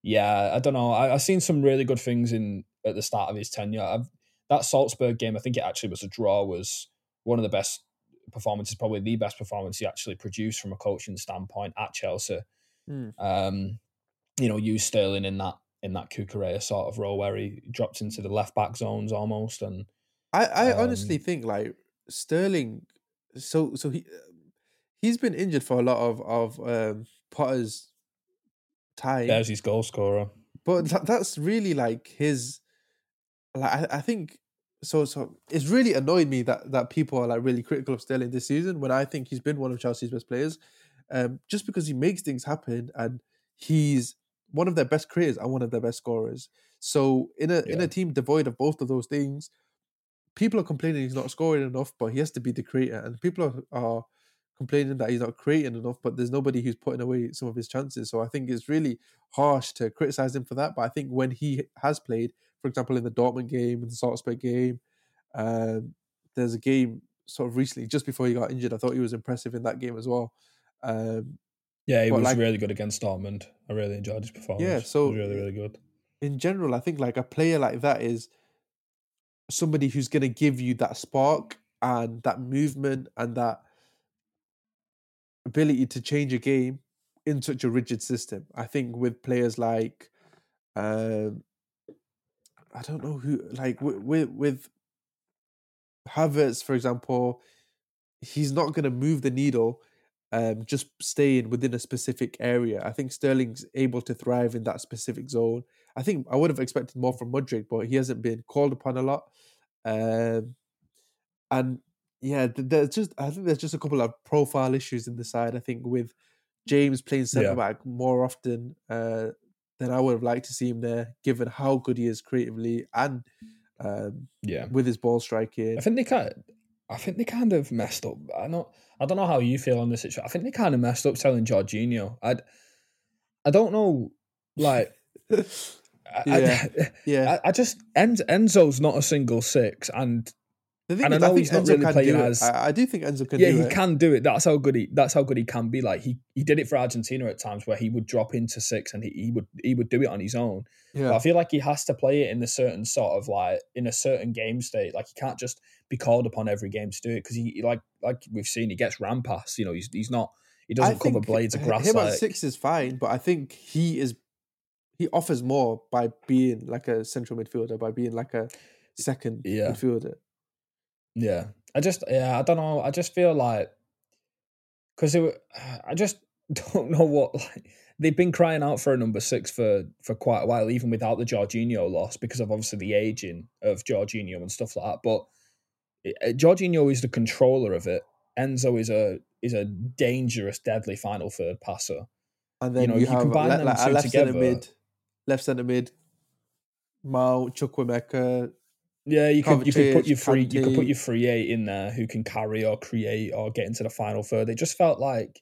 B: yeah, I don't know. I, I've seen some really good things in at the start of his tenure. I've, that Salzburg game, I think it actually was a draw, was one of the best performances, probably the best performance he actually produced from a coaching standpoint at Chelsea.
A: Hmm.
B: Um, you know, use Sterling in that in that Cucurella sort of role where he dropped into the left back zones almost, and
A: I, I honestly
B: Um,
A: think like Sterling. So so he he's been injured for a lot of of um, Potter's time,
B: there's his goal scorer.
A: but that, that's really like his. Like I, I think so. So it's really annoyed me that that people are like really critical of Sterling this season when I think he's been one of Chelsea's best players, um, just because he makes things happen and he's one of their best creators and one of their best scorers. So in a in a team devoid of both of those things, people are complaining he's not scoring enough, but he has to be the creator, and people are, are complaining that he's not creating enough, but there's nobody who's putting away some of his chances. So I think it's really harsh to criticize him for that. But I think when he has played, for example, in the Dortmund game, in the Salzburg game, um, there's a game sort of recently, just before he got injured. I thought he was impressive in that game as well. Um,
B: Yeah, he
A: But
B: was
A: like-
B: really good against Dortmund. I really enjoyed his performance. Yeah, so- really really good.
A: in general, I think like a player like that is somebody who's going to give you that spark and that movement and that ability to change a game in such a rigid system. I think with players like, um, I don't know who, like with with, with Havertz, for example, he's not going to move the needle. Um, just staying within a specific area. I think Sterling's able to thrive in that specific zone. I think I would have expected more from Mudryk, but he hasn't been called upon a lot. Um, and yeah, there's just I think there's just a couple of profile issues in the side. I think with James playing centre
B: Yeah.
A: back more often uh, than I would have liked to see him there, given how good he is creatively and um,
B: Yeah,
A: with his ball striking.
B: I think they kind. I think they kind of messed up. I know. I don't know how you feel on this situation. I think they kind of messed up selling Jorginho. I. I don't know. Like. I,
A: Yeah.
B: I,
A: yeah,
B: I, I just Enzo, Enzo's not a single six, and
A: the thing
B: and I
A: is, I,
B: know
A: think
B: he's not
A: Enzo
B: really playing
A: do
B: as-
A: I, I do think Enzo can
B: yeah,
A: do
B: he
A: it.
B: can do it. That's how good he. That's how good he can be. Like he he did it for Argentina at times where he would drop into six and he, he would he would do it on his own. But
A: Yeah,
B: I feel like he has to play it in a certain sort of like in a certain game state. Like he can't just be called upon every game to do it because he like like we've seen he gets ram pass. You know he's he's not he doesn't cover blades of grass
A: Him
B: like
A: at six is fine, but I think he is he offers more by being like a central midfielder, by being like a second
B: Yeah.
A: midfielder.
B: Yeah, I just yeah, I don't know. I just feel like because I just don't know what like they've been crying out for a number six for for quite a while, even without the Jorginho loss because of obviously the aging of Jorginho and stuff like that. But uh, Jorginho is the controller of it. Enzo is a is a dangerous, deadly final third passer.
A: And then you,
B: know,
A: you,
B: you
A: have
B: combine them
A: like a
B: two
A: left centre
B: together.
A: mid, left centre mid, Mount, Chukwuemeka.
B: Yeah, you could you could put your free you could put your free eight in there who can carry or create or get into the final third. It just felt like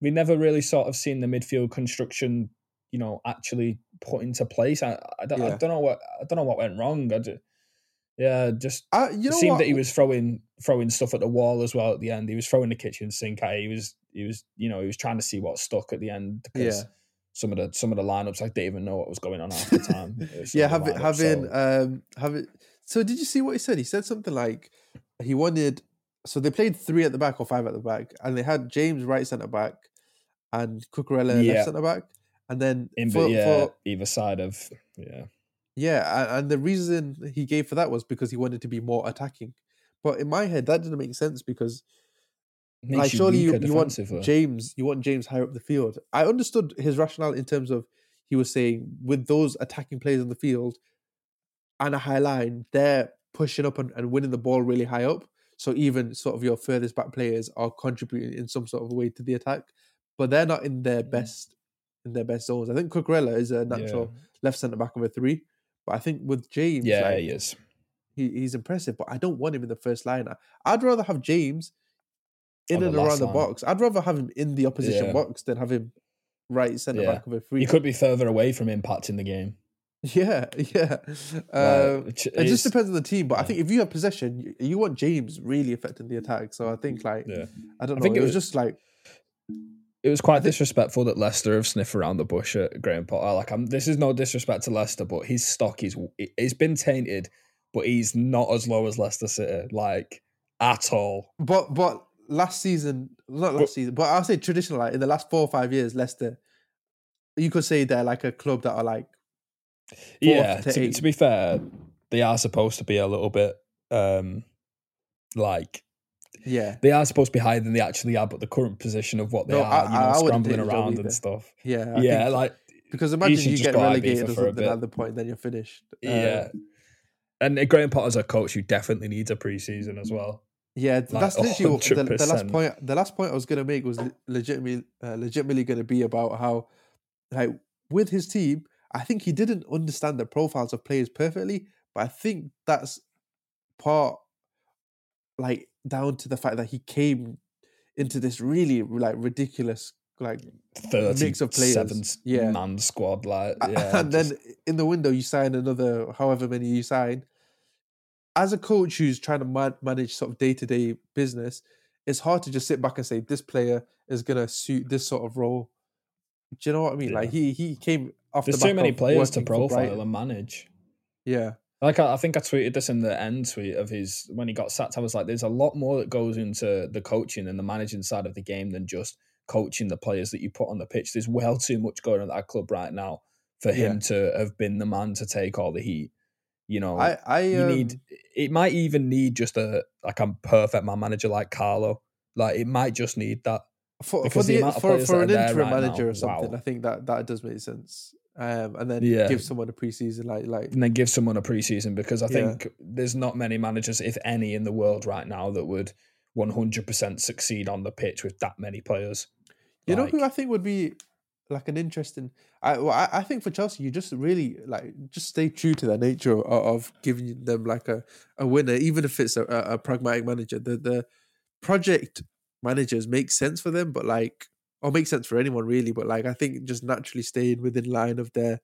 B: we never really sort of seen the midfield construction, you know, actually put into place. I, I, don't, I don't know what I don't know what went wrong. I ju- yeah, just
A: Uh, you
B: it
A: know
B: seemed
A: what?
B: that he was throwing throwing stuff at the wall as well at the end. He was throwing the kitchen sink at it. He was he was you know he was trying to see what stuck at the end because
A: Yeah.
B: some of the some of the lineups I didn't even know what was going on half the time.
A: yeah, having having
B: so-
A: um having. So did you see what he said? He said something like he wanted. So they played three at the back or five at the back, and they had James right centre back, and Cucurella
B: Yeah.
A: left centre back, and then
B: in
A: for,
B: yeah
A: for
B: either side of yeah
A: Yeah, and the reason he gave for that was because he wanted to be more attacking. But in my head, that didn't make sense because,
B: makes
A: like,
B: you
A: surely you, you want. James, you want James higher up the field. I understood his rationale in terms of he was saying with those attacking players on the field and a high line, they're pushing up and, and winning the ball really high up. So even sort of your furthest back players are contributing in some sort of way to the attack, but they're not in their
B: Mhm.
A: best in their best zones. I think Cucurella is a
B: yeah,
A: natural left centre back of a three. But I think with James,
B: yeah
A: like,
B: he is.
A: he, he's impressive, but I don't want him in the first line. I- I'd rather have James in and around the box. I'd rather have him in the opposition
B: Yeah.
A: box than have him right centre
B: Yeah.
A: back of a three.
B: He could be further away from impacting the game.
A: Yeah, yeah.
B: Like,
A: Um,
B: which
A: it just depends on the team, but I think if you have possession, you, you want James really affecting the attack. So I think like
B: yeah.
A: I don't
B: I think
A: it
B: it
A: was
B: was-
A: just like
B: It was quite disrespectful that Leicester have sniffed around the bush at Graham Potter. Like, I'm, this is no disrespect to Leicester, but his stock is it's been tainted, but he's not as low as Leicester City, like at all.
A: But but last season, not last
B: But-
A: season, but I'll say traditional. Like in the last four or five years, Leicester, you could say they're like a club that are like
B: yeah,
A: to
B: to, to be fair, they are supposed to be a little bit um like
A: yeah,
B: they are supposed to be higher than they actually are, but the current position of what they
A: No,
B: are,
A: I-
B: you know,
A: I- I
B: scrambling
A: take the job
B: around and stuff.
A: yeah, I
B: yeah,
A: think-
B: like
A: because imagine
B: should
A: you get relegated or something at the point, then you're finished. Uh,
B: yeah. And uh, Graham Potter's a coach who definitely needs a preseason as well.
A: Yeah,
B: Like,
A: that's literally what- the, the last point. The last point I was gonna make was legitimately, uh, legitimately gonna be about how, like, with his team, I think he didn't understand the profiles of players perfectly, but I think that's part, like, down to the fact that he came into this really like ridiculous like Mix of players,
B: seven
A: yeah.
B: man squad, like yeah,
A: and
B: just-
A: then in the window you sign another however many you sign. As a coach who's trying to man- manage sort of day-to-day business it's hard to just sit back and say this player is going to suit this sort of role. Do you know what i mean? Like he he came off
B: there's
A: the
B: too many players to
A: working
B: profile and manage.
A: yeah
B: Like I, I think I tweeted this in the end tweet of his when he got sacked. I was like, "There's a lot more that goes into the coaching and the managing side of the game than just coaching the players that you put on the pitch. There's well too much going on at that club right now for him to have been the man to take all the heat. You know,
A: i i
B: you
A: um,
B: need it might even need just a like a perfect man manager like Carlo. Like it might just need that.
A: for, for
B: the
A: the for, for an interim
B: right now,
A: manager or something
B: wow.
A: i think that that does make sense um and then
B: Yeah.
A: give someone a preseason like like
B: and then give someone a preseason because I
A: Yeah.
B: think there's not many managers, if any, in the world right now that would 100% succeed on the pitch with that many players.
A: You know who I think would be like an interesting. I well, I, think for Chelsea, you just really like just stay true to their nature of, of giving them like a, a winner, even if it's a, a, a pragmatic manager. The the project managers make sense for them, but like or make sense for anyone really. But like I think just naturally staying within line of their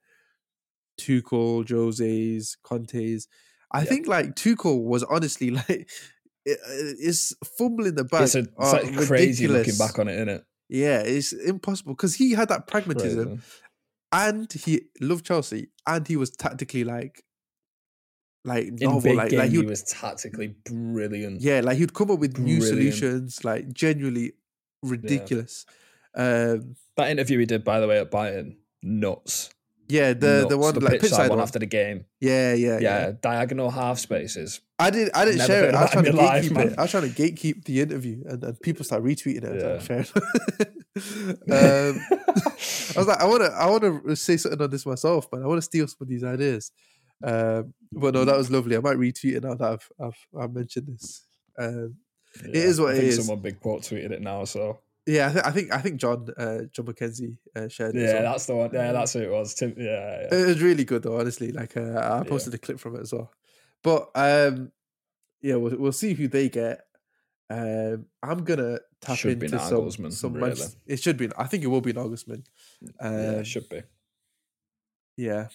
A: Tuchel, Jose's, Conte's. I
B: Yeah.
A: think like Tuchel was honestly like it, it's fumbling the bag.
B: It's, a, it's
A: uh,
B: like crazy looking back on it, isn't it?
A: Yeah, it's impossible because he had that pragmatism and he loved Chelsea and he was tactically like, like novel, like
B: game,
A: like he
B: he was tactically brilliant.
A: yeah, like he'd come up with new solutions, like genuinely ridiculous. Um,
B: That interview he did, by the way, at Bayern, nuts.
A: yeah, the the one
B: the
A: like
B: pitch side one
A: one.
B: after the game.
A: Yeah, yeah,
B: Yeah,
A: yeah.
B: diagonal half spaces.
A: I did. I didn't
B: Never
A: share it. I was trying to
B: your life,
A: gatekeep it. I was trying to gatekeep the interview, and, and people start retweeting it. I was
B: Yeah.
A: like, fair um, I was like, I want to, I want to say something on this myself, but I want to steal some of these ideas. Um, but no, that was lovely. I might retweet it now that I've, I've, I've mentioned this. Um,
B: Yeah,
A: is what
B: I
A: it
B: think
A: is.
B: Someone big quote tweeted it now, so
A: yeah, I, th- I think, I think John, uh, John McKenzie uh, shared it.
B: yeah,
A: well.
B: that's the one. Yeah, that's who it was. Tim, yeah, yeah.
A: It was really good though, honestly. Like uh, I
B: Yeah.
A: posted a clip from it as well. But um, yeah, we'll we'll see who they get. Um, I'm gonna tap
B: Should
A: into
B: Nagelsmann,
A: some some
B: really.
A: It should be. I think it will be Nagelsmann.
B: yeah,
A: Um,
B: it should be.
A: Yeah,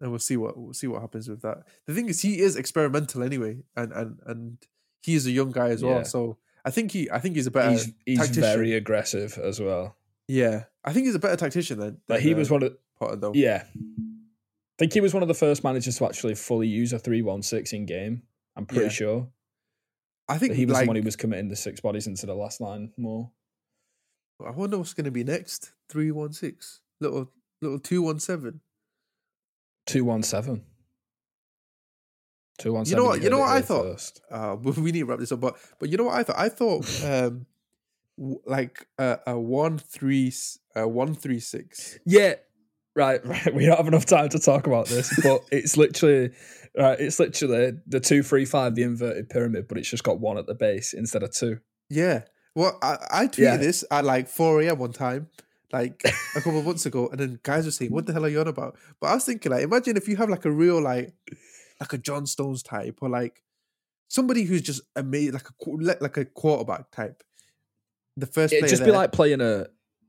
A: and we'll see what we'll see what happens with that. The thing is, he is experimental anyway, and and and he is a young guy as
B: Yeah.
A: well. So I think he I think he's a better
B: He's he's
A: tactician.
B: very aggressive as well.
A: yeah. I think he's a better tactician than,
B: Like
A: than,
B: he was
A: uh,
B: one of
A: Potter though.
B: yeah. I think he was one of the first managers to actually fully use a three one six in game. I'm pretty
A: Yeah.
B: sure
A: I think
B: that he was
A: like,
B: the one who was committing the six bodies into the last line more.
A: I wonder what's going to be next. Three one six, little little two one seven.
B: Two one seven. Two one
A: You know what- you know what I thought? Uh, we need to wrap this up, but but you know what I thought? I thought um, w- like a, a one three a one three six.
B: Yeah, right, right. We don't have enough time to talk about this, but it's literally right. It's literally the two three five, the inverted pyramid, but it's just got one at the base instead of two.
A: Yeah. Well, I, I tweeted
B: Yeah.
A: this at like 4 a.m. one time, like a couple of months ago, and then guys were saying, What the hell are you on about? But I was thinking, like, imagine if you have like a real, like, like a John Stones type, or like somebody who's just amazing, like a like a quarterback type. The first
B: It'd just be like playing a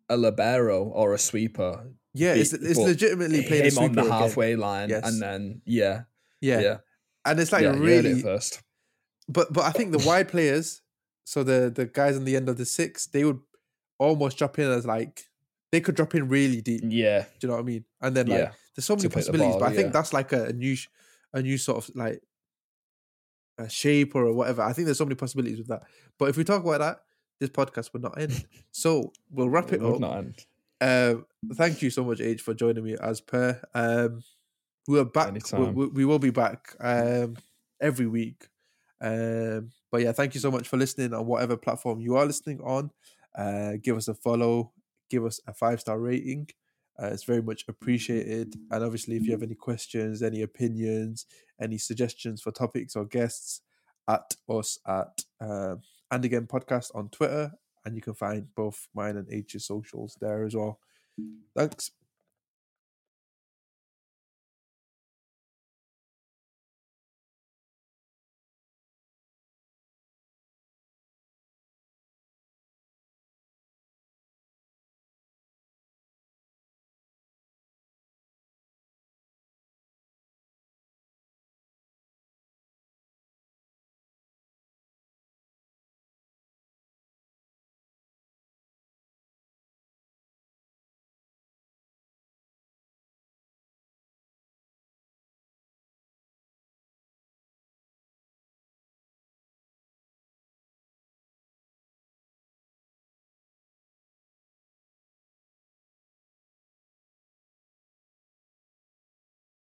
B: a libero or a sweeper.
A: yeah, it's, it's
B: but
A: legitimately playing a
B: him on the
A: again.
B: halfway line,
A: Yes.
B: and then yeah,
A: Yeah.
B: yeah,
A: and it's like
B: yeah,
A: really,
B: first.
A: but but I think the wide players, so the the guys on the end of the six, they would almost drop in as like they could drop in really deep.
B: Yeah,
A: Do you know what I mean? And then like
B: yeah,
A: there's so many
B: To pick the
A: possibilities, but
B: ball,
A: I think that's like a, a new, a new sort of like a shape or whatever. I think there's so many possibilities with that. But if we talk about that, this podcast would not end. So we'll wrap it
B: would
A: up.
B: not end.
A: Um, thank you so much, H, for joining me as per. Um, we are back.
B: Anytime.
A: we, we will be back um, every week. Um, but yeah, thank you so much for listening on whatever platform you are listening on. Uh, give us a follow, give us a five star rating. Uh, it's very much appreciated. And obviously, if you have any questions, any opinions, any suggestions for topics or guests, at us at um, and again podcast on Twitter, and you can find both mine and H's socials there as well. Thanks.